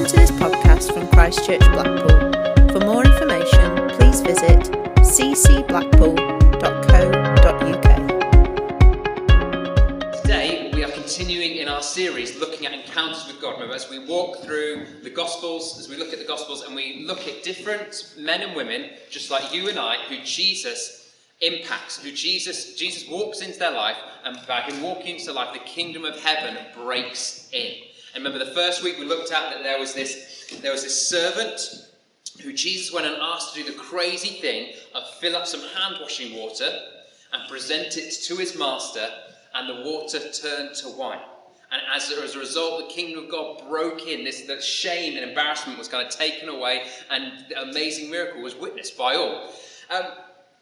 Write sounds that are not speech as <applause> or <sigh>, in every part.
Welcome to this podcast from Christchurch Blackpool. For more information, please visit ccblackpool.co.uk. Today, we are continuing in our series looking at encounters with God. Remember, as we walk through the Gospels, as we look at the Gospels, and we look at different men and women, just like you and I, who Jesus impacts, who Jesus Jesus walks into their life, and by him walking into life, the kingdom of heaven breaks in. And remember, the first week we looked at that there was this there was this servant who Jesus went and asked to do the crazy thing of fill up some hand washing water and present it to his master, and the water turned to wine. And as, as a result, the kingdom of God broke in. This that shame and embarrassment was kind of taken away, and the amazing miracle was witnessed by all. Um,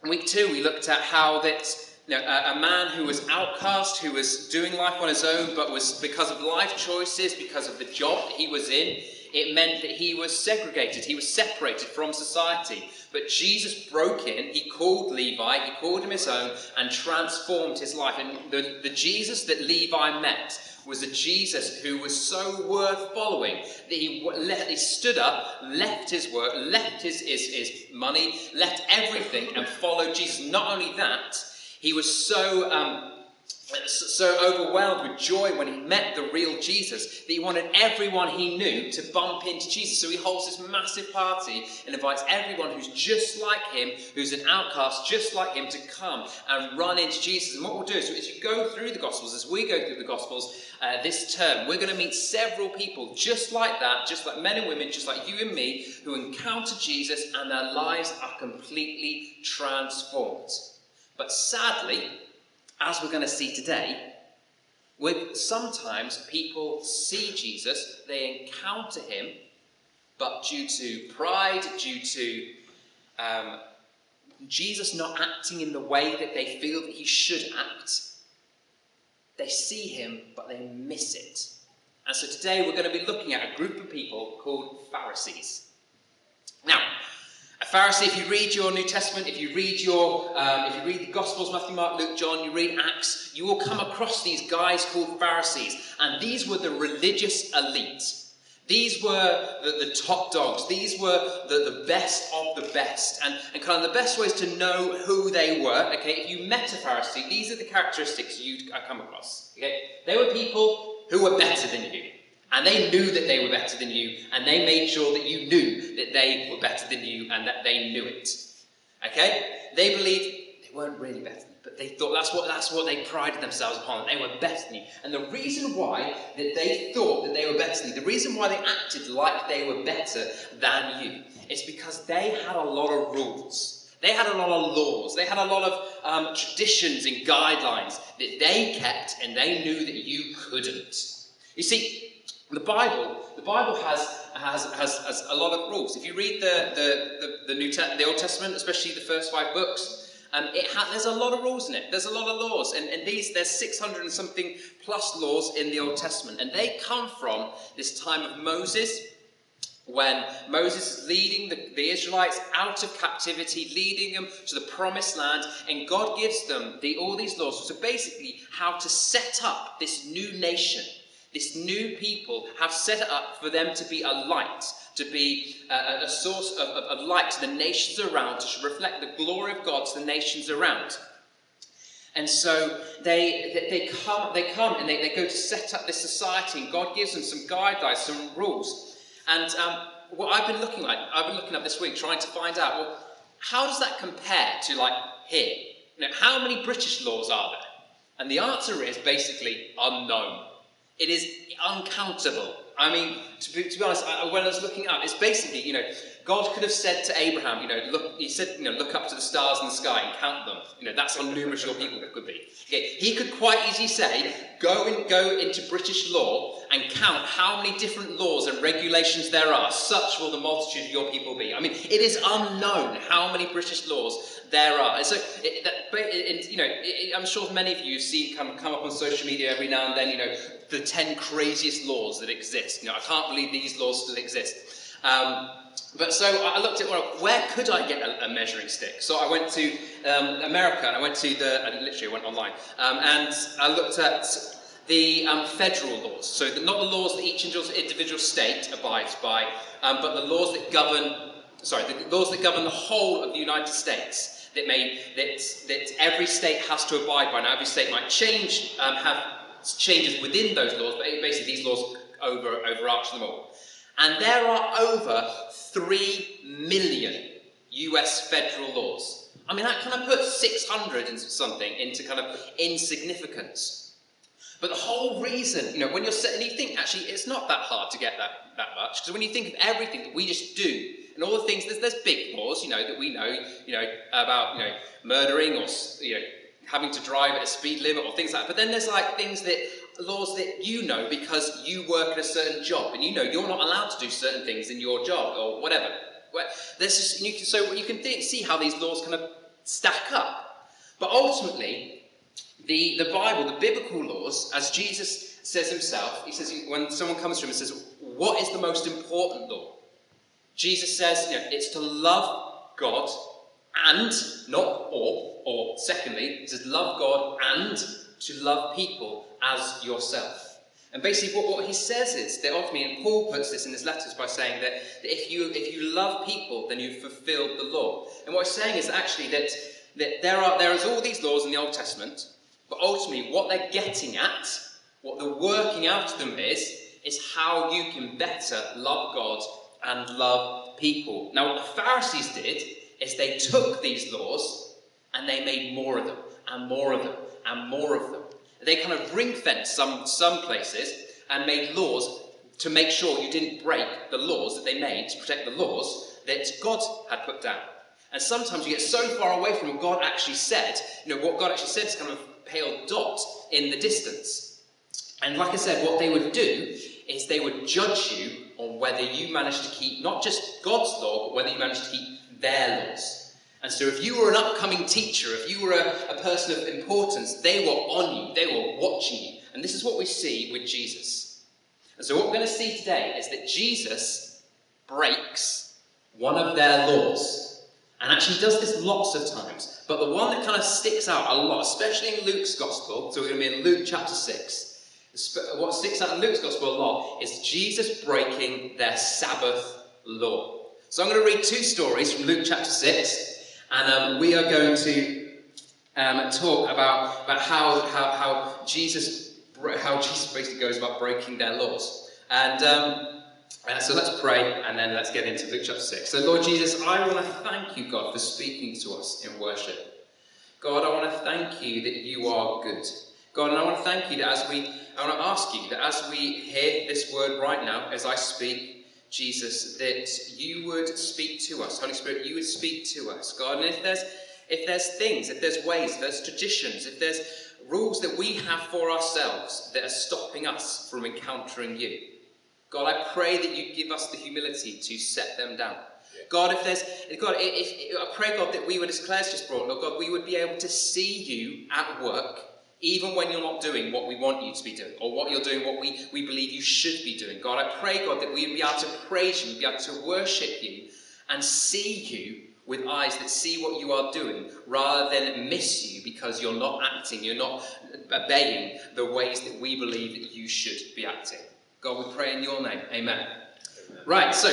week two, we looked at how that you know, a, a, man who was outcast, who was doing life on his own, but was because of life choices, because of the job that he was in, it meant that he was segregated, he was separated from society. But Jesus broke in, he called Levi, he called him his own, and transformed his life. And the, the Jesus that Levi met was a Jesus who was so worth following that he, he stood up, left his work, left his, his, his money, left everything, and followed Jesus. Not only that, he was so um, so overwhelmed with joy when he met the real Jesus that he wanted everyone he knew to bump into Jesus. So he holds this massive party and invites everyone who's just like him, who's an outcast just like him, to come and run into Jesus. And what we'll do is, as you go through the Gospels, as we go through the Gospels uh, this term, we're going to meet several people just like that, just like men and women, just like you and me, who encounter Jesus and their lives are completely transformed. But sadly, as we're going to see today, with sometimes people see Jesus, they encounter him, but due to pride, due to um, Jesus not acting in the way that they feel that he should act, they see him, but they miss it. And so today we're going to be looking at a group of people called Pharisees. Now, a Pharisee, if you read your New Testament, if you read your, um, if you read the Gospels, Matthew, Mark, Luke, John, you read Acts, you will come across these guys called Pharisees, and these were the religious elite. These were the, the top dogs. These were the, the best of the best. And, and kind of the best ways to know who they were, okay, if you met a Pharisee, these are the characteristics you'd come across. Okay? They were people who were better than you. And they knew that they were better than you, and they made sure that you knew that they were better than you and that they knew it. Okay? They believed they weren't really better, but they thought that's what that's what they prided themselves upon. They were better than you. And the reason why that they thought that they were better than you, the reason why they acted like they were better than you, is because they had a lot of rules. They had a lot of laws. They had a lot of um, traditions and guidelines that they kept, and they knew that you couldn't. You see, the Bible, the Bible has, has, has, has a lot of rules. If you read the, the, the, the, New Te- the Old Testament, especially the first five books, um, it ha- there's a lot of rules in it. There's a lot of laws. And, and these, there's 600 and something plus laws in the Old Testament. And they come from this time of Moses, when Moses is leading the, the, Israelites out of captivity, leading them to the promised land, and God gives them the, all these laws. So basically, how to set up this new nation this new people have set it up for them to be a light, to be a, a source of, of, of light to the nations around, to reflect the glory of God to the nations around. And so they, they, come, they come and they, they go to set up this society, and God gives them some guidelines, some rules. And um, what I've been looking at, I've been looking up this week trying to find out, well, how does that compare to like here? You know, how many British laws are there? And the answer is basically unknown. It is uncountable. I mean, to be, to be honest, I, when I was looking up, it's basically, you know, God could have said to Abraham, you know, look, he said, you know, look up to the stars in the sky and count them. You know, that's how numerous your people could be. Okay, he could quite easily say, go and go into British law and count how many different laws and regulations there are. Such will the multitude of your people be. I mean, it is unknown how many British laws there are. So, it, that, it, you know, it, I'm sure many of you have seen come come up on social media every now and then. You know, the ten craziest laws that exist. You know, I can't believe these laws still exist. Um, but so I looked at well, where could I get a, a measuring stick? So I went to um, America and I went to the, I literally went online, um, and I looked at the um, federal laws. So, the, not the laws that each individual state abides by, um, but the laws that govern, sorry, the laws that govern the whole of the United States. That, may, that, that every state has to abide by. Now, every state might change, um, have changes within those laws, but basically these laws over, overarch them all. And there are over 3 million US federal laws. I mean, that kind of puts 600 and something into kind of insignificance. But the whole reason, you know, when you're sitting, you think actually it's not that hard to get that, that much, because when you think of everything that we just do, and all the things, there's, there's big laws, you know, that we know, you know, about, you know, murdering or, you know, having to drive at a speed limit or things like that. But then there's like things that laws that you know because you work at a certain job and you know you're not allowed to do certain things in your job or whatever. So you can think, see how these laws kind of stack up. But ultimately, the, the Bible, the biblical laws, as Jesus says himself, he says, when someone comes to him and says, What is the most important law? Jesus says, you know, it's to love God and, not or, or secondly, it says, love God and to love people as yourself. And basically, what, what he says is that ultimately, and Paul puts this in his letters by saying that, that if, you, if you love people, then you've fulfilled the law. And what he's saying is actually that, that there, are, there is all these laws in the Old Testament, but ultimately, what they're getting at, what they're working out of them is, is how you can better love God and love people. Now, what the Pharisees did is they took these laws and they made more of them, and more of them, and more of them. They kind of ring fenced some, some places and made laws to make sure you didn't break the laws that they made to protect the laws that God had put down. And sometimes you get so far away from what God actually said, you know, what God actually said is kind of a pale dot in the distance. And like I said, what they would do is they would judge you on whether you manage to keep not just God's law, but whether you manage to keep their laws. And so, if you were an upcoming teacher, if you were a, a person of importance, they were on you, they were watching you. And this is what we see with Jesus. And so, what we're going to see today is that Jesus breaks one of their laws. And actually does this lots of times. But the one that kind of sticks out a lot, especially in Luke's Gospel, so we're going to be in Luke chapter 6. What sticks out in Luke's Gospel a lot is Jesus breaking their Sabbath law. So I'm going to read two stories from Luke chapter 6 and um, we are going to um, talk about, about how, how, how, Jesus, how Jesus basically goes about breaking their laws. And um, uh, so let's pray and then let's get into Luke chapter 6. So, Lord Jesus, I want to thank you, God, for speaking to us in worship. God, I want to thank you that you are good. God, and I want to thank you that as we, I want to ask you that as we hear this word right now, as I speak, Jesus, that you would speak to us. Holy Spirit, you would speak to us, God. And if there's if there's things, if there's ways, if there's traditions, if there's rules that we have for ourselves that are stopping us from encountering you, God, I pray that you give us the humility to set them down. God, if there's God, if, if, I pray God that we would, as Claire's just brought, Lord God, we would be able to see you at work even when you're not doing what we want you to be doing, or what you're doing what we, we believe you should be doing. God, I pray, God, that we'd be able to praise you, be able to worship you, and see you with eyes that see what you are doing, rather than miss you because you're not acting, you're not obeying the ways that we believe that you should be acting. God, we pray in your name. Amen. Amen. Right, so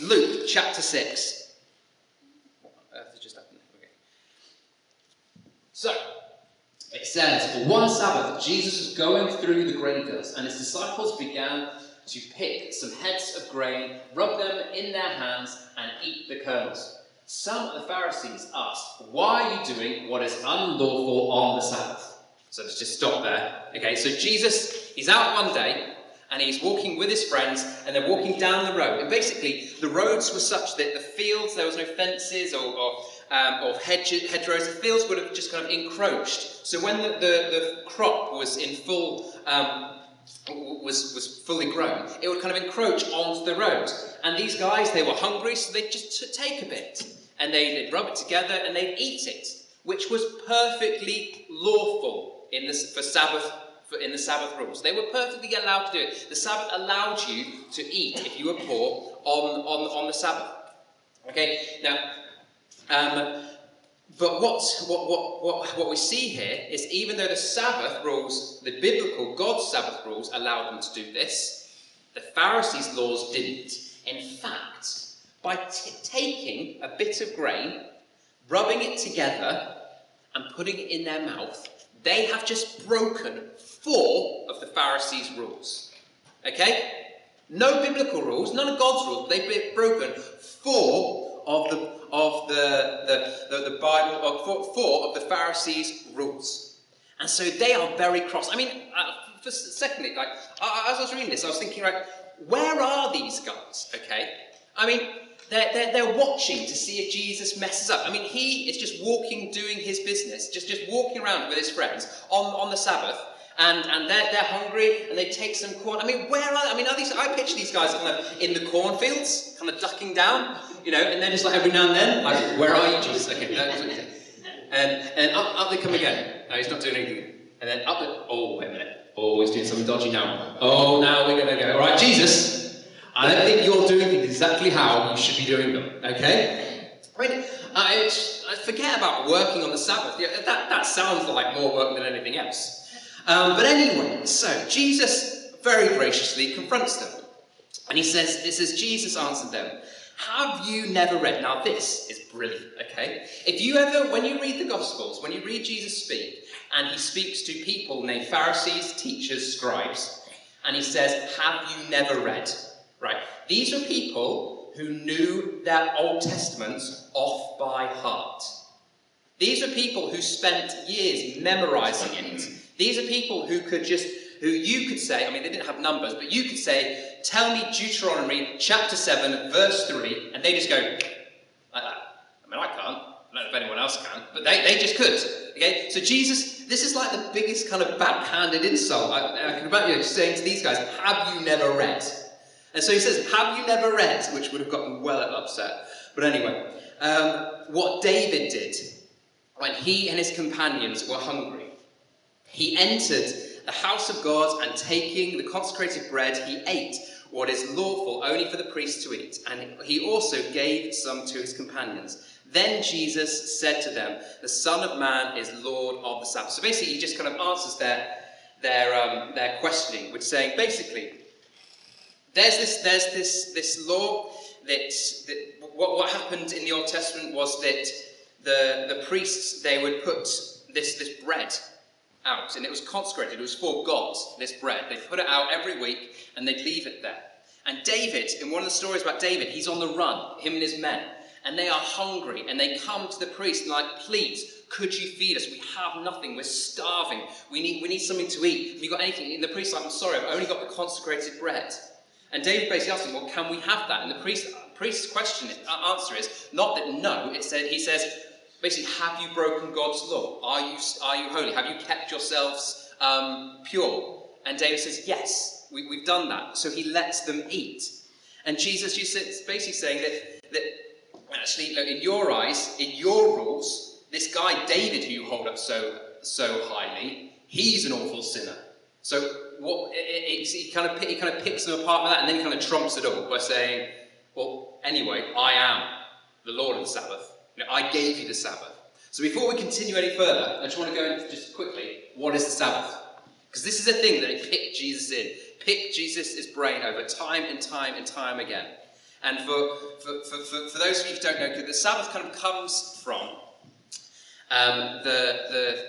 Luke chapter 6. So, it says, One Sabbath, Jesus was going through the grain fields, and his disciples began to pick some heads of grain, rub them in their hands, and eat the kernels. Some of the Pharisees asked, Why are you doing what is unlawful on the Sabbath? So let's just stop there. Okay, so Jesus, he's out one day, and he's walking with his friends, and they're walking down the road. And basically, the roads were such that the fields, there was no fences or, or um, of hedge, hedgerows, the fields would have just kind of encroached. So when the, the, the crop was in full, um, was, was fully grown, it would kind of encroach onto the road. And these guys, they were hungry, so they'd just take a bit. And they'd rub it together and they'd eat it, which was perfectly lawful in this, for Sabbath in the Sabbath rules. They were perfectly allowed to do it. The Sabbath allowed you to eat if you were poor on, on, on the Sabbath. Okay, now um, but what, what, what, what, what we see here is even though the Sabbath rules, the biblical God's Sabbath rules allowed them to do this, the Pharisees' laws didn't. In fact, by t- taking a bit of grain, rubbing it together, and putting it in their mouth, they have just broken four of the Pharisees' rules. Okay? No biblical rules, none of God's rules. They've broken four of the of the the, the, the Bible of four, of the Pharisees' rules, and so they are very cross. I mean, uh, for secondly, like as I was reading this, I was thinking, right, where are these guys? Okay, I mean, they're, they're, they're watching to see if Jesus messes up. I mean, he is just walking, doing his business, just, just walking around with his friends on, on the Sabbath. And, and they're, they're hungry and they take some corn. I mean, where are they? I mean, are these, I picture these guys kind of in the cornfields, kind of ducking down, you know, and then just like every now and then, like, where are you, Jesus? Okay, and, and up, up they come again. No, he's not doing anything. And then up, the, oh, wait a minute. Oh, he's doing something dodgy now. Oh, now we're going to go. All right, Jesus, I don't think you're doing things exactly how you should be doing them, okay? Mean, I, I forget about working on the Sabbath. Yeah, that, that sounds like more work than anything else. Um, but anyway, so Jesus very graciously confronts them. And he says, This is Jesus answered them, Have you never read? Now, this is brilliant, okay? If you ever, when you read the Gospels, when you read Jesus speak, and he speaks to people named Pharisees, teachers, scribes, and he says, Have you never read? Right? These were people who knew their Old Testaments off by heart. These were people who spent years memorizing it. These are people who could just, who you could say, I mean, they didn't have numbers, but you could say, tell me Deuteronomy chapter 7, verse 3, and they just go, like that. I mean, I can't. I don't know if anyone else can, but they, they just could. Okay? So Jesus, this is like the biggest kind of backhanded insult I, I can imagine saying to these guys, have you never read? And so he says, Have you never read? Which would have gotten well upset. But anyway, um, what David did when he and his companions were hungry, he entered the house of God and taking the consecrated bread, he ate what is lawful only for the priest to eat. And he also gave some to his companions. Then Jesus said to them, The Son of Man is Lord of the Sabbath. So basically, he just kind of answers their, their, um, their questioning, which saying, basically, there's this, there's this, this law that, that what, what happened in the Old Testament was that the, the priests, they would put this, this bread out, and it was consecrated. It was for God, this bread. They put it out every week, and they'd leave it there. And David, in one of the stories about David, he's on the run, him and his men, and they are hungry, and they come to the priest and like, please, could you feed us? We have nothing. We're starving. We need, we need something to eat. Have you got anything? And the priest's like, I'm sorry, I've only got the consecrated bread. And David basically asked him, well, can we have that? And the priest, priest's question, answer is not that no, it said, he says, basically, have you broken God's law? Are you, are you holy? Have you kept yourselves um, pure? And David says, yes, we, have done that. So he lets them eat. And Jesus is basically saying that, that actually, look, in your eyes, in your rules, this guy David who you hold up so, so highly, he's an awful sinner. So what, it, it, he, kind of, he kind of picks them apart with that and then he kind of trumps it all by saying, well, anyway, I am the Lord of the Sabbath. You know, I gave you the Sabbath. So before we continue any further, I just want to go into just quickly, what is the Sabbath? Because this is a thing that they pick Jesus in, pick Jesus' brain over time and time and time again. And for, for, for, for, for those of you who don't know, the Sabbath kind of comes from um, the, the,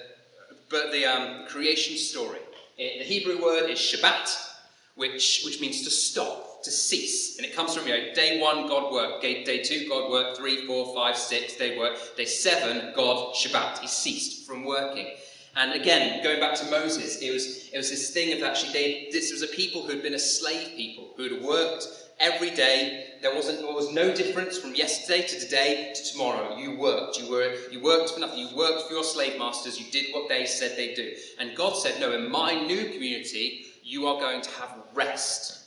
but the um, creation story. The Hebrew word is Shabbat, which, which means to stop, to cease. And it comes from, you know, day one, God worked. Day, two, God worked. Three, four, five, six, day work. Day seven, God Shabbat. He ceased from working. And again, going back to Moses, it was, it was this thing of actually, they, this was a people who had been a slave people, who had worked every day. There wasn't there was no difference from yesterday to today to tomorrow. You worked. You were you worked for nothing. You worked for your slave masters. You did what they said they'd do. And God said, No, in my new community, you are going to have rest.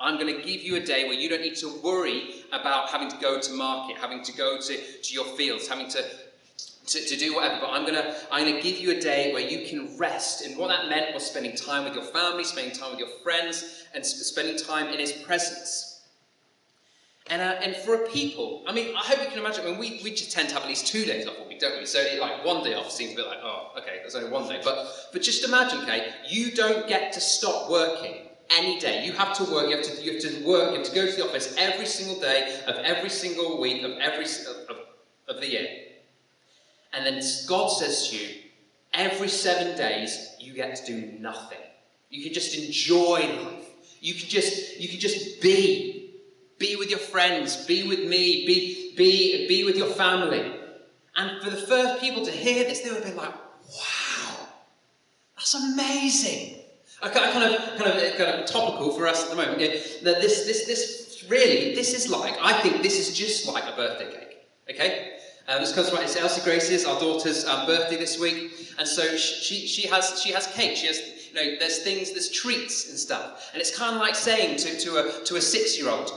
I'm going to give you a day where you don't need to worry about having to go to market, having to go to, to your fields, having to to, to, do whatever, but I'm gonna I'm gonna give you a day where you can rest. And what that meant was spending time with your family, spending time with your friends, and spending time in His presence. And, uh, and for a people, I mean, I hope you can imagine, I mean, we, we just tend to have at least two days off a week, don't we? So, like, one day off seems a bit like, oh, okay, there's only one day. But, but just imagine, okay, you don't get to stop working any day. You have to work, you have to, you have to work, you have to go to the office every single day of every single week of every, of, of, the year. And then God says to you, every seven days, you get to do nothing. You can just enjoy life. You can just, you can just be. Be with your friends, be with me, be, be, be with your family. And for the first people to hear this, they would be like, wow, that's amazing. I kind of, kind of, kind of topical for us at the moment. That this, this, this, really, this is like, I think this is just like a birthday cake. Okay, um, this comes from it's Elsie Grace's, our daughter's um, birthday this week, and so she, she has she has cake. She has you know there's things there's treats and stuff, and it's kind of like saying to, to a to a six year old,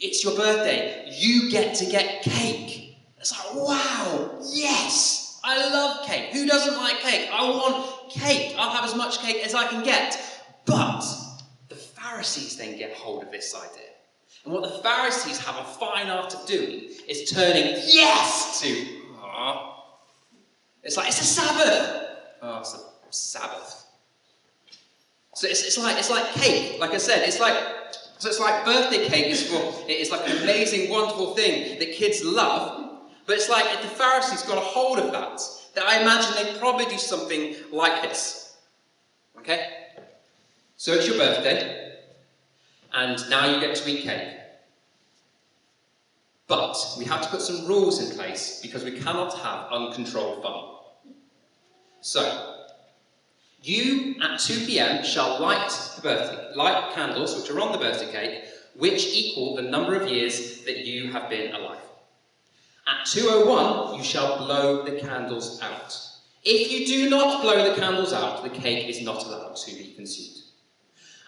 it's your birthday, you get to get cake. It's like wow, yes, I love cake. Who doesn't like cake? I want cake. I'll have as much cake as I can get. But the Pharisees then get hold of this idea. And what the Pharisees have a fine art of doing is turning yes to, ah. It's like, it's a Sabbath. Oh, it's a Sabbath. So it's, it's, like, it's like cake, like I said. It's like, so it's like birthday cake is for, it's like an amazing, wonderful thing that kids love. But it's like the Pharisees got a hold of that, that I imagine they'd probably do something like this. Okay? So it's your birthday, and now you get to eat cake. But we have to put some rules in place because we cannot have uncontrolled fun. So, you at 2 pm shall light the birthday, light candles which are on the birthday cake, which equal the number of years that you have been alive. At 2.01, you shall blow the candles out. If you do not blow the candles out, the cake is not allowed to be consumed.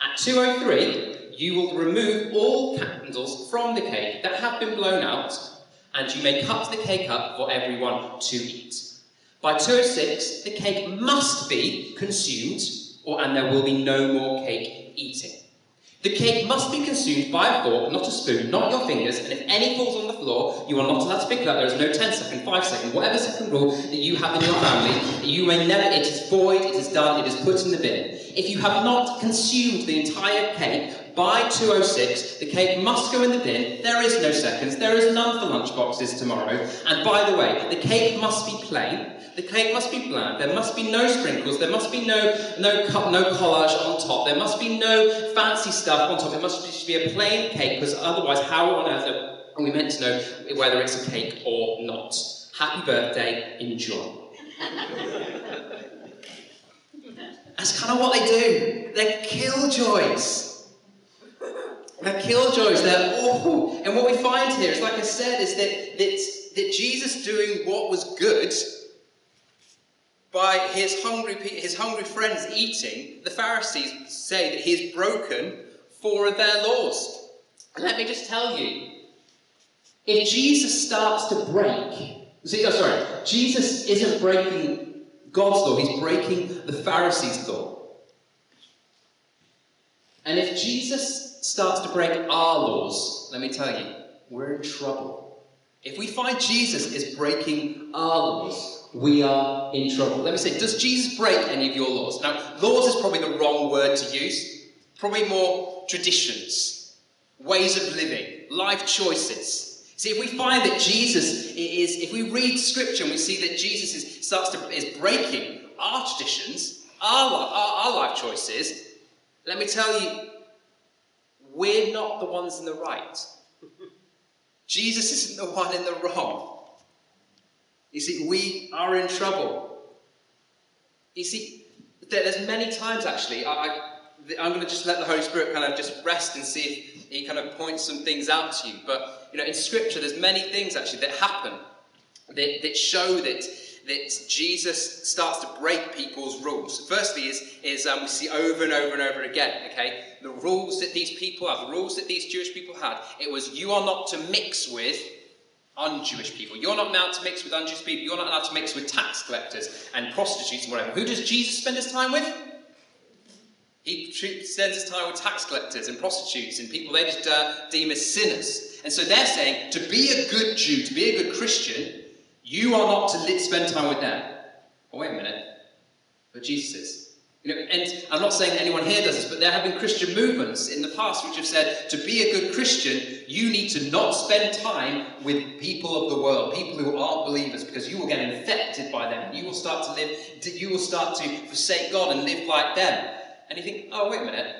At 2.03, you will remove all candles from the cake that have been blown out, and you may cut the cake up for everyone to eat. By 2.06, the cake must be consumed, or, and there will be no more cake eating. The cake must be consumed by a fork, not a spoon, not your fingers, and if any falls on the floor, you are not allowed to pick it up. There is no 10 second, 5 second, whatever second rule that you have in your family, you may never, it is void, it is done, it is put in the bin. If you have not consumed the entire cake by 2.06, the cake must go in the bin. There is no seconds, there is none for lunchboxes tomorrow. And by the way, the cake must be plain. The cake must be bland. There must be no sprinkles. There must be no no no collage on top. There must be no fancy stuff on top. It must just be a plain cake, because otherwise, how on earth are we meant to know whether it's a cake or not? Happy birthday. Enjoy. <laughs> That's kind of what they do. They're killjoys. They're killjoys. They're awful. And what we find here is, like I said, is that, that, that Jesus doing what was good by his hungry, his hungry friends eating, the Pharisees say that he has broken four of their laws. And let me just tell you, if Jesus starts to break, see, oh, sorry, Jesus isn't breaking God's law, he's breaking the Pharisees' law. And if Jesus starts to break our laws, let me tell you, we're in trouble. If we find Jesus is breaking our laws, we are in trouble. Let me say, does Jesus break any of your laws? Now, laws is probably the wrong word to use. Probably more traditions, ways of living, life choices. See, if we find that Jesus is, if we read scripture and we see that Jesus is, starts to, is breaking our traditions, our, our, our life choices, let me tell you, we're not the ones in the right. <laughs> Jesus isn't the one in the wrong. You see, we are in trouble. You see, there's many times actually, I, I, I'm going to just let the Holy Spirit kind of just rest and see if He kind of points some things out to you. But, you know, in Scripture, there's many things actually that happen that, that show that, that Jesus starts to break people's rules. Firstly, is, is um, we see over and over and over again, okay? The rules that these people have, the rules that these Jewish people had, it was you are not to mix with un-Jewish people. You're not allowed to mix with un-Jewish people. You're not allowed to mix with tax collectors and prostitutes and whatever. Who does Jesus spend his time with? He spends his time with tax collectors and prostitutes and people they just uh, deem as sinners. And so they're saying to be a good Jew, to be a good Christian, you are not to spend time with them. Oh, wait a minute. But Jesus is. You know, and I'm not saying anyone here does this, but there have been Christian movements in the past which have said to be a good Christian, you need to not spend time with people of the world, people who aren't believers, because you will get infected by them. You will start to live, you will start to forsake God and live like them. And you think, oh, wait a minute.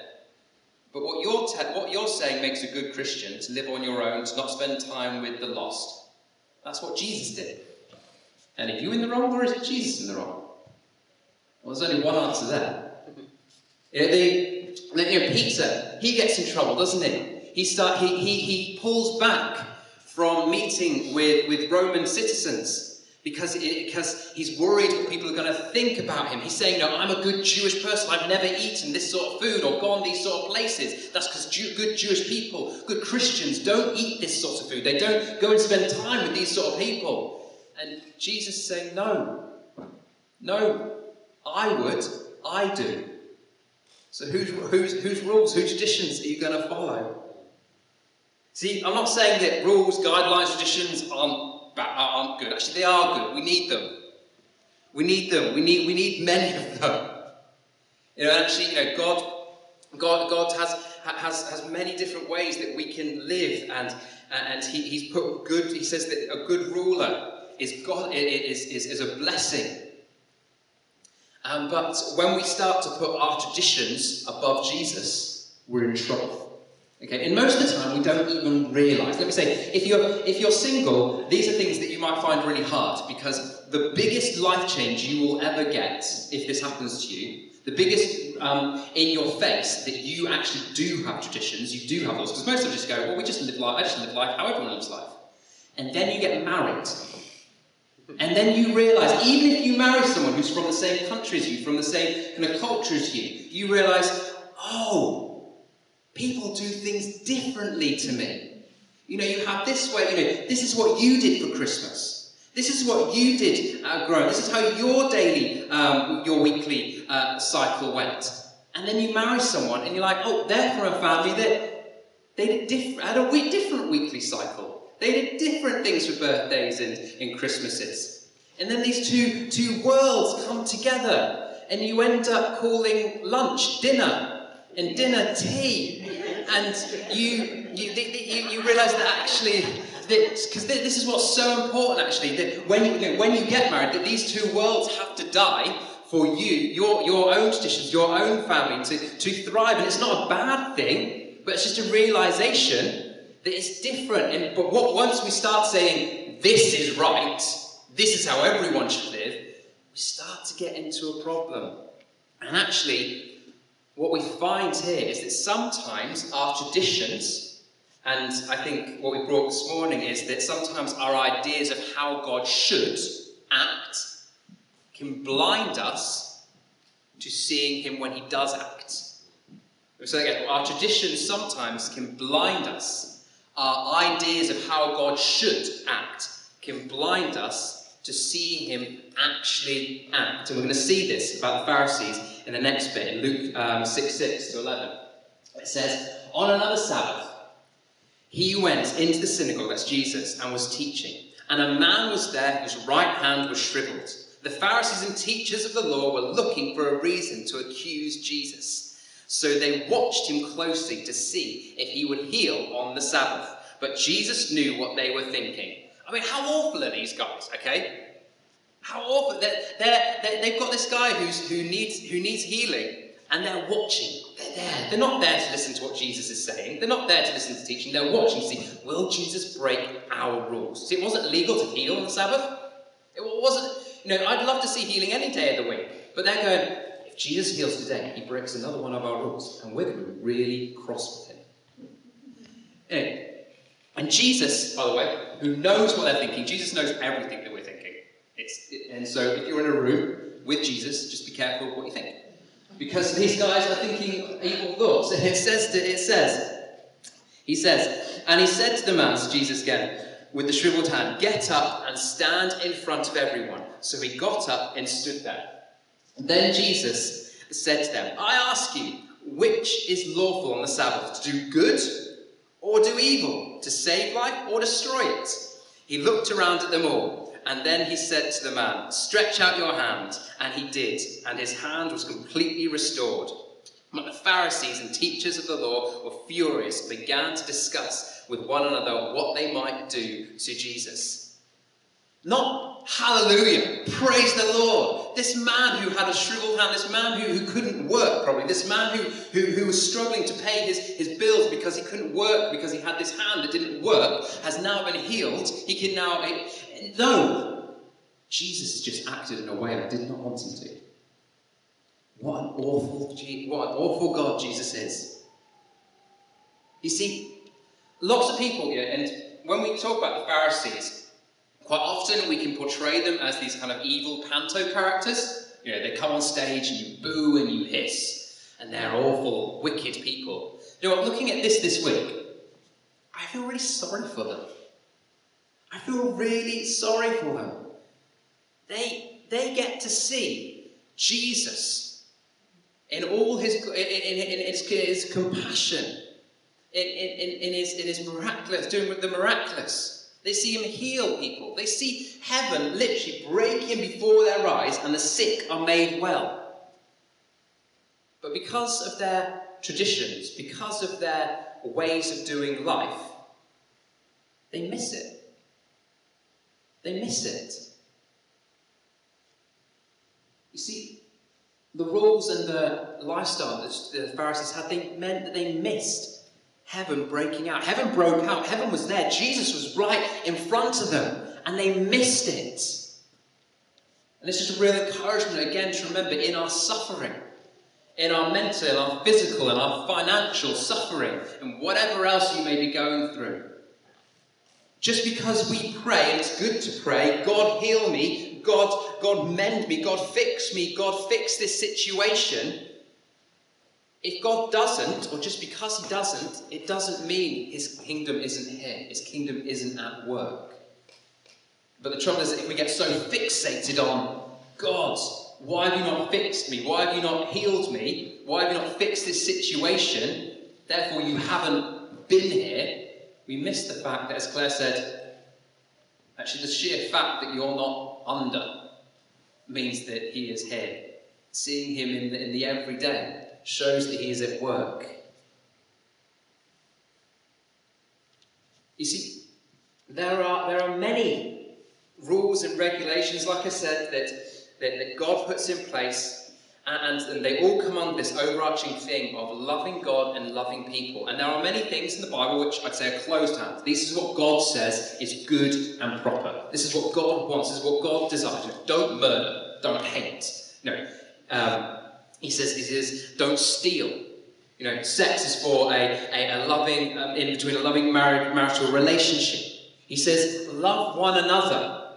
But what you're, te- what you're saying makes a good Christian to live on your own, to not spend time with the lost. That's what Jesus did. And are you in the wrong, or is it Jesus in the wrong? Well, there's only one answer there. You know, the, the, you know, Peter, he gets in trouble, doesn't he? He, start, he, he, he pulls back from meeting with, with Roman citizens because, it, because he's worried what people are going to think about him. He's saying, No, I'm a good Jewish person. I've never eaten this sort of food or gone these sort of places. That's because Jew, good Jewish people, good Christians, don't eat this sort of food. They don't go and spend time with these sort of people. And Jesus saying, No, no, I would, I do. So whose, whose, whose rules, whose traditions are you going to follow? See, I'm not saying that rules, guidelines, traditions aren't, aren't good. Actually, they are good. We need them. We need them. We need, we need many of them. You know, actually, you know, God, God, God has, has, has many different ways that we can live, and, and he, He's put good, He says that a good ruler is, God, is, is, is a blessing. Um, but when we start to put our traditions above Jesus, we're in trouble. Okay, and most of the time we don't even realise. Let me say, if you're if you're single, these are things that you might find really hard because the biggest life change you will ever get, if this happens to you, the biggest um, in your face that you actually do have traditions, you do have laws. Because most of us just go, well, we just live life. I just live life how everyone lives life. And then you get married, and then you realise, even if you marry someone who's from the same country as you, from the same kind of culture as you, you realise, oh People do things differently to me. You know, you have this way, you know, this is what you did for Christmas. This is what you did uh, growing. This is how your daily, um, your weekly uh, cycle went. And then you marry someone and you're like, oh, they're from a family that they did diff- had a week, different weekly cycle. They did different things for birthdays and, and Christmases. And then these two, two worlds come together and you end up calling lunch dinner and dinner tea. And you, you, you, you realize that actually, because this is what's so important actually, that when you, when you get married, that these two worlds have to die for you, your, your own traditions, your own family to, to thrive. And it's not a bad thing, but it's just a realization that it's different. And, but what, once we start saying, this is right, this is how everyone should live, we start to get into a problem. And actually, what we find here is that sometimes our traditions, and I think what we brought this morning is that sometimes our ideas of how God should act can blind us to seeing Him when He does act. So again, our traditions sometimes can blind us. Our ideas of how God should act can blind us to seeing Him actually act. And we're going to see this about the Pharisees in the next bit, in Luke um, 6 6 to 11. It says, On another Sabbath, he went into the synagogue, that's Jesus, and was teaching. And a man was there whose right hand was shriveled. The Pharisees and teachers of the law were looking for a reason to accuse Jesus. So they watched him closely to see if he would heal on the Sabbath. But Jesus knew what they were thinking. I mean, how awful are these guys, okay? How awful! They're, they're, they have got this guy who's, who, needs, who needs healing, and they're watching. They're there. They're not there to listen to what Jesus is saying. They're not there to listen to teaching. They're watching to see, will Jesus break our rules? See, it wasn't legal to heal on the Sabbath. It wasn't, you know, I'd love to see healing any day of the week. But they're going, Jesus heals today, he breaks another one of our rules, and we're going to be really cross with him. Anyway, and Jesus, by the way, who knows what they're thinking, Jesus knows everything that we're thinking. It, and so if you're in a room with Jesus, just be careful what you think. Because these guys are thinking evil thoughts. And <laughs> It says, to, it says, he says, and he said to the man, Jesus again, with the shriveled hand, Get up and stand in front of everyone. So he got up and stood there. Then Jesus said to them, I ask you, which is lawful on the Sabbath, to do good or do evil? To save life or destroy it? He looked around at them all, and then he said to the man, Stretch out your hand. And he did, and his hand was completely restored. But the Pharisees and teachers of the law were furious and began to discuss with one another what they might do to Jesus. Not hallelujah, praise the Lord. This man who had a shriveled hand, this man who, who couldn't work probably, this man who, who, who was struggling to pay his, his bills because he couldn't work, because he had this hand that didn't work, has now been healed. He can now. Eh, no! Jesus just acted in a way I did not want him to. What an awful, what an awful God Jesus is. You see, lots of people, yeah, and when we talk about the Pharisees, quite often we can portray them as these kind of evil panto characters. You know, they come on stage and you boo and you hiss, and they're awful, wicked people. You know? Looking at this this week, I feel really sorry for them. I feel really sorry for them. They they get to see Jesus in all his, in, in, in his, his, compassion, in, in, in, his, in his miraculous, doing the miraculous. They see him heal people. They see heaven literally breaking before their eyes, and the sick are made well. But because of their traditions, because of their ways of doing life, they miss it. They miss it. You see, the rules and the lifestyle that the Pharisees had, they meant that they missed heaven breaking out. Heaven broke out, heaven was there, Jesus was right in front of them, and they missed it. And it's just a real encouragement again to remember in our suffering, in our mental, in our physical, in our financial suffering, and whatever else you may be going through. Just because we pray, and it's good to pray, God heal me, God, God mend me, God fix me, God fix this situation. If God doesn't, or just because He doesn't, it doesn't mean His kingdom isn't here, His kingdom isn't at work. But the trouble is that if we get so fixated on God, why have you not fixed me? Why have you not healed me? Why have you not fixed this situation? Therefore, you haven't been here. We miss the fact that, as Claire said, Actually, the sheer fact that you're not under means that He is here. Seeing Him in the, in the everyday shows that He is at work. You see, there are, there are many rules and regulations, like I said, that, that, that God puts in place and, and they all come under this overarching thing of loving God and loving people. And there are many things in the Bible which I'd say are closed hands. This is what God says is good and proper. This is what God wants. This is what God desires. Don't murder. Don't hate. No. Um, he says, he says, don't steal. You know, sex is for a, a, a loving, um, in between a loving married, marital relationship. He says, love one another.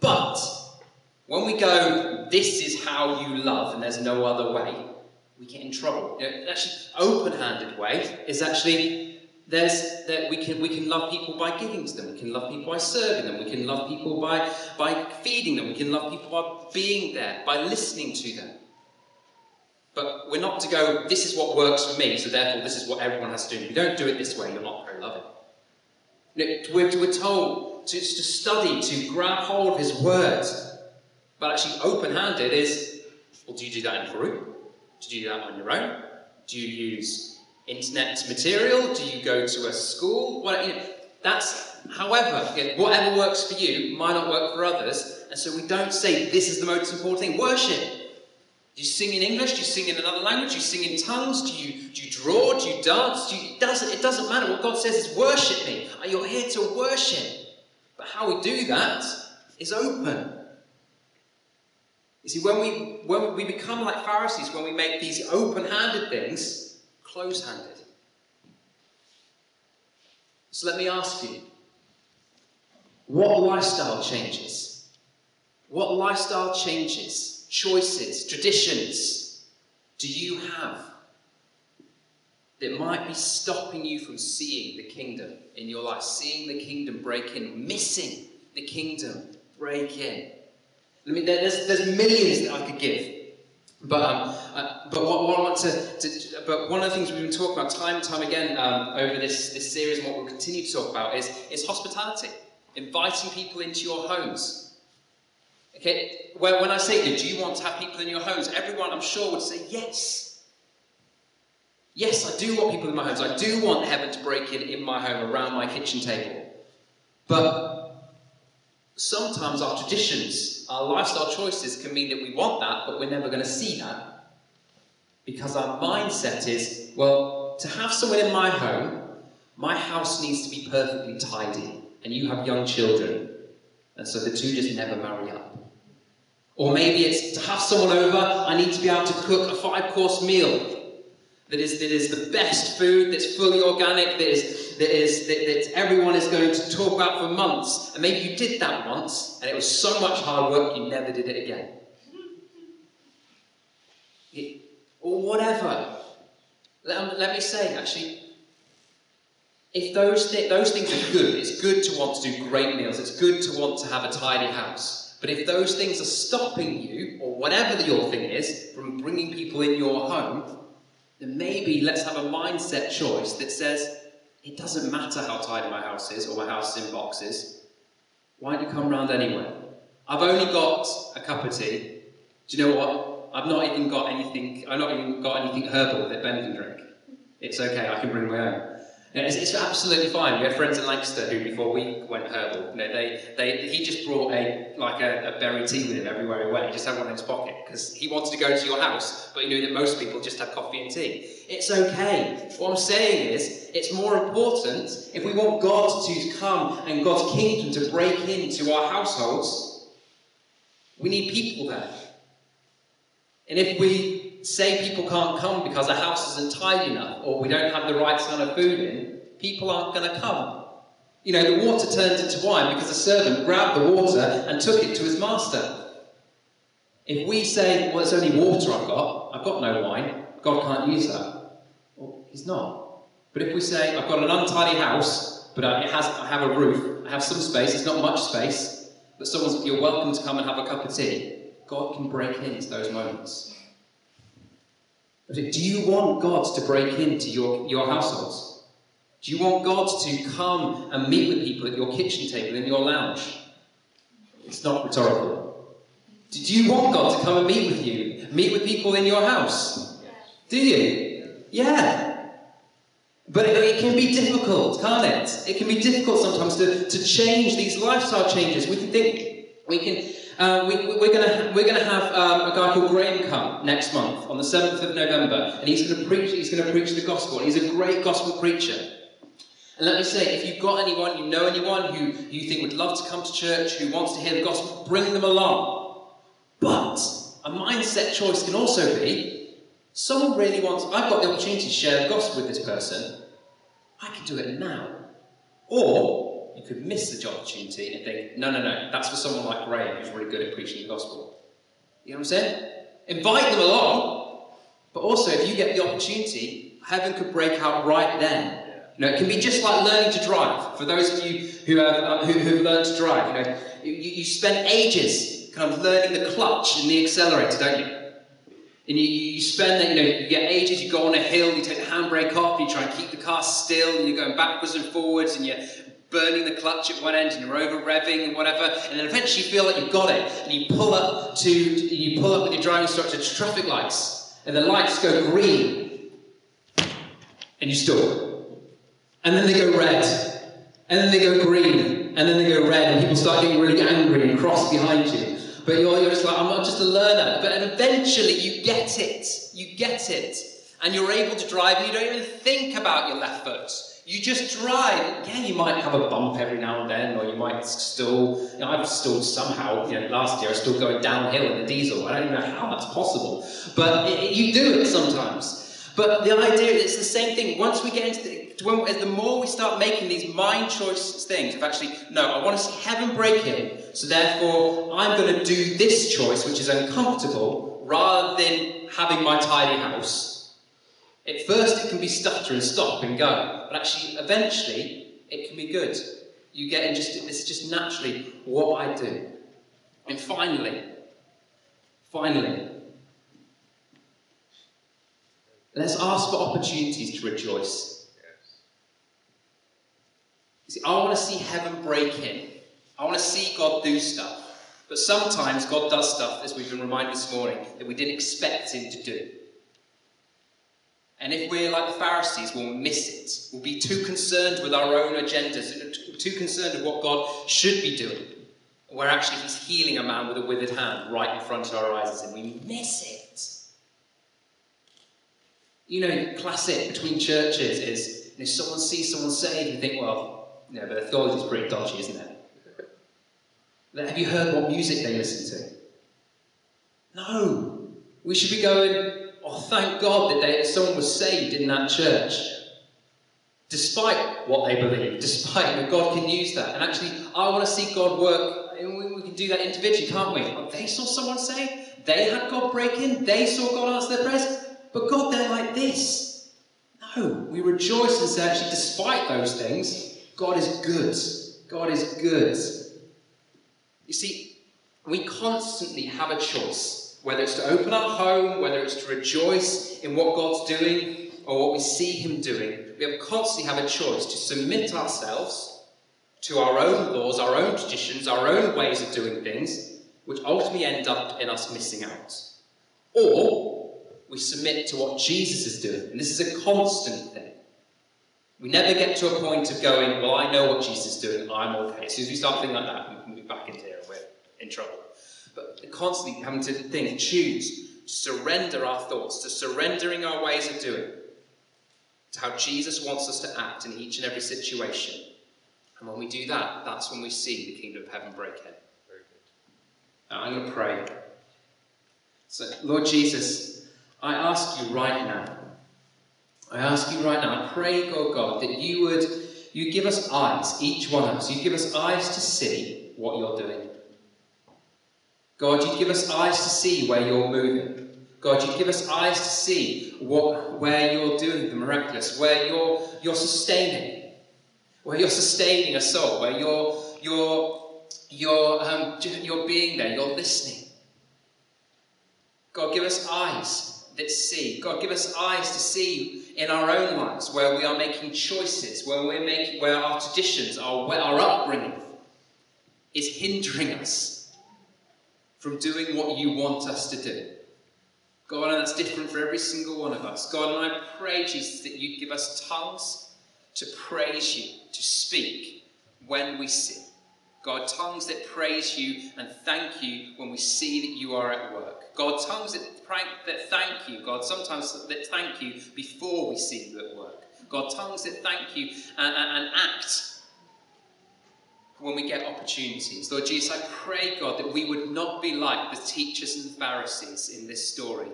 But when we go, this is how you love, and there's no other way, we get in trouble. You know, actually, open-handed way is actually there's that we can we can love people by giving to them. We can love people by serving them. We can love people by by feeding them. We can love people by being there, by listening to them. But we're not to go. This is what works for me, so therefore this is what everyone has to do. If you don't do it this way, you're not very loving. We're, we're told to, to study, to grab hold of His words, but actually, open handed is well, do you do that in group? Do you do that on your own? Do you use internet material? Do you go to a school? Well, you know, that's, however, whatever works for you might not work for others. And so we don't say this is the most important thing. Worship. Do you sing in English? Do you sing in another language? Do you sing in tongues? Do you, do you draw? Do you dance? Do you, it, doesn't, it doesn't matter. What God says is worship me. You're here to worship. But how we do that is open. You see, when we, when we become like Pharisees, when we make these open handed things close handed. So let me ask you what lifestyle changes? What lifestyle changes, choices, traditions do you have that might be stopping you from seeing the kingdom in your life, seeing the kingdom break in, missing the kingdom break in? I mean, there's, there's millions that I could give. But, um, uh, but what, what I want to, to, but one of the things we've been talking about time and time again um, over this, this series and what we'll continue to talk about is, is hospitality, inviting people into your homes. Okay, well, when I say, do you want to have people in your homes? Everyone, I'm sure, would say yes. Yes, I do want people in my homes. I do want heaven to break in in my home around my kitchen table. But sometimes our traditions, our lifestyle choices can mean that we want that, but we're never going to see that. Because our mindset is, well, to have someone in my home, my house needs to be perfectly tidy, and you have young children, and so the two just never marry up. Or maybe it's to have someone over, I need to be able to cook a five course meal that is, that is the best food, that's fully organic, that is, that is that, that everyone is going to talk about for months. And maybe you did that once, and it was so much hard work you never did it again. It, or whatever. Let, um, let, me say, actually, if those, th- those things are good, it's good to want to do great meals, it's good to want to have a tidy house. But if those things are stopping you, or whatever your thing is, from bringing people in your home, then maybe let's have a mindset choice that says, it doesn't matter how tidy my house is or my house is in boxes. Why don't you come round anyway? I've only got a cup of tea. Do you know what? I've not even got anything. I've not even got anything herbal that Ben can drink. It's okay. I can bring my own. It's, it's, absolutely fine. We had friends in Lancaster who, before we went herbal, you know, they, they, he just brought a like a, a berry tea with him everywhere he went. He just had one in his pocket because he wanted to go to your house, but he knew that most people just have coffee and tea. It's okay. What I'm saying is, it's more important if we want God to come and God's kingdom to break into our households. We need people there. And if we say people can't come because the house isn't tidy enough or we don't have the right kind of food in, people aren't going to come. You know, the water turned into wine because the servant grabbed the water and took it to his master. If we say, well, it's only water I've got, I've got no wine, God can't use that. Well, he's not. But if we say, I've got an untidy house, but it has, I have a roof, I have some space, it's not much space, but someone's, you're welcome to come and have a cup of tea, God can break into those moments. Do you want God to break into your, your households? Do you want God to come and meet with people at your kitchen table, in your lounge? It's not rhetorical. Do you want God to come and meet with you? Meet with people in your house? Do you? Yeah. But it, it, can be difficult, can't it? It can be difficult sometimes to, to change these lifestyle changes. We can think we can uh, we, are going we're gonna have um, a guy called Graham come next month on the 7th of November, and he's going to preach. He's going to preach the gospel. He's a great gospel preacher. And let me say, if you've got anyone, you know anyone who you think would love to come to church, who wants to hear the gospel, bring them along. But a mindset choice can also be someone really wants, I've got the opportunity to share the gospel with this person, I can do it now. Or you could miss the opportunity and think, no, no, no, that's for someone like Graham who's really good at preaching the gospel. You know what I'm saying? Invite them along, but also if you get the opportunity, heaven could break out right then. You know, it can be just like learning to drive. For those of you who have, um, who, who've learned to drive, you know, you, you spend ages kind of learning the clutch and the accelerator, don't you? And you, you spend, you know, you get ages, you go on a hill, you take the handbrake off, you try and keep the car still, and you're going backwards and forwards, and you're burning the clutch at one end and you're over revving and whatever, and then eventually you feel like you've got it, and you pull up to you pull up with your driving instructor to traffic lights, and the lights go green, and you stop, and then they go red, and then they go green, and then they go red, and people start getting really angry and cross behind you. But you're, you're just like, I'm not just a learner. But eventually you get it. You get it. And you're able to drive, and you don't even think about your left foot. You just drive. Yeah, you might have a bump every now and then, or you might still. You know, I've still somehow. You know, last year I was still going downhill in the diesel. I don't even know how that's possible, but it, you do it sometimes. But the idea is the same thing. Once we get into the, when, the more we start making these mind choice things of actually, no, I want to see heaven break in, so therefore I'm going to do this choice, which is uncomfortable, rather than having my tidy house at first, it can be stutter and stop and go, but actually, eventually, it can be good. You get in just, this is just naturally what I do. And finally, finally, Let's ask for opportunities to rejoice. You see, I want to see heaven break in. I want to see God do stuff. But sometimes God does stuff, as we've been reminded this morning, that we didn't expect Him to do. And if we're like the Pharisees, we'll miss it. We'll be too concerned with our own agendas, too concerned with what God should be doing. Where actually He's healing a man with a withered hand right in front of our eyes, and we miss it. You know, classic between churches is if someone sees someone saved, you think, well, yeah, but theology's pretty dodgy, isn't it? Have you heard what music they listen to? No. We should be going, oh, thank God that someone was saved in that church. Despite what they believe, <laughs> despite that God can use that. And actually, I want to see God work. We can do that individually, can't we? They saw someone saved. They had God break in. They saw God answer their prayers. But God, they're like this. No, we rejoice and say, actually, despite those things, God is good. God is good. You see, we constantly have a choice, whether it's to open our home, whether it's to rejoice in what God's doing or what we see Him doing. We have constantly have a choice to submit ourselves to our own laws, our own traditions, our own ways of doing things, which ultimately end up in us missing out. Or we submit to what Jesus is doing. And this is a constant thing. We never get to a point of going, well, I know what Jesus is doing, I'm okay. As soon as we start thinking like that, we can move back into here and we're in trouble. Constantly having to think, choose, surrender our thoughts, to surrendering our ways of doing, to how Jesus wants us to act in each and every situation. And when we do that, that's when we see the kingdom of heaven break in. Now, I'm going to pray. So, Lord Jesus, I ask you right now I ask you right now, I pray, God, God, that you would you give us eyes, each one of us, you give us eyes to see what you're doing. God, you'd give us eyes to see where you're moving. God, you'd give us eyes to see what, where you're doing the miraculous, where you're, you're sustaining, where you're sustaining a soul, where you're, you're, you're, um, you're being there, you're listening. God, give us eyes that see. God, give us eyes to see in our own lives where we are making choices, where we're making, where our traditions, our, our upbringing is hindering us from doing what you want us to do. God, and that's different for every single one of us. God, and I pray, Jesus, that you give us tongues to praise you, to speak when we see. God, tongues that praise you and thank you when we see that you are at work. God, tongues that, that thank you. God, sometimes that thank you before we see you at work. God, tongues that thank you and, and, and act when we get opportunities. Lord Jesus, I pray, God, that we would not be like the teachers and Pharisees in this story,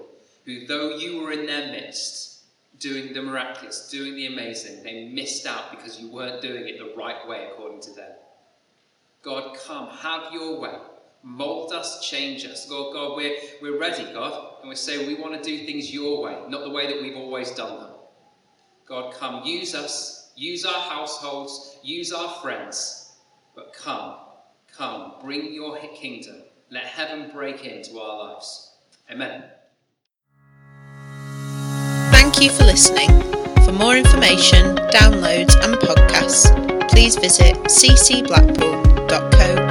who, though you were in their midst, doing the miraculous, doing the amazing, they missed out because you weren't doing it the right way according to them. God, come, have your way. Mold us, change us. God, God, we're, we're ready, God. And we say we want to do things your way, not the way that we've always done them. God, come, use us, use our households, use our friends. But come, come, bring your kingdom. Let heaven break into our lives. Amen. Thank you for listening. For more information, downloads, and podcasts, please visit ccblackpool.co.uk.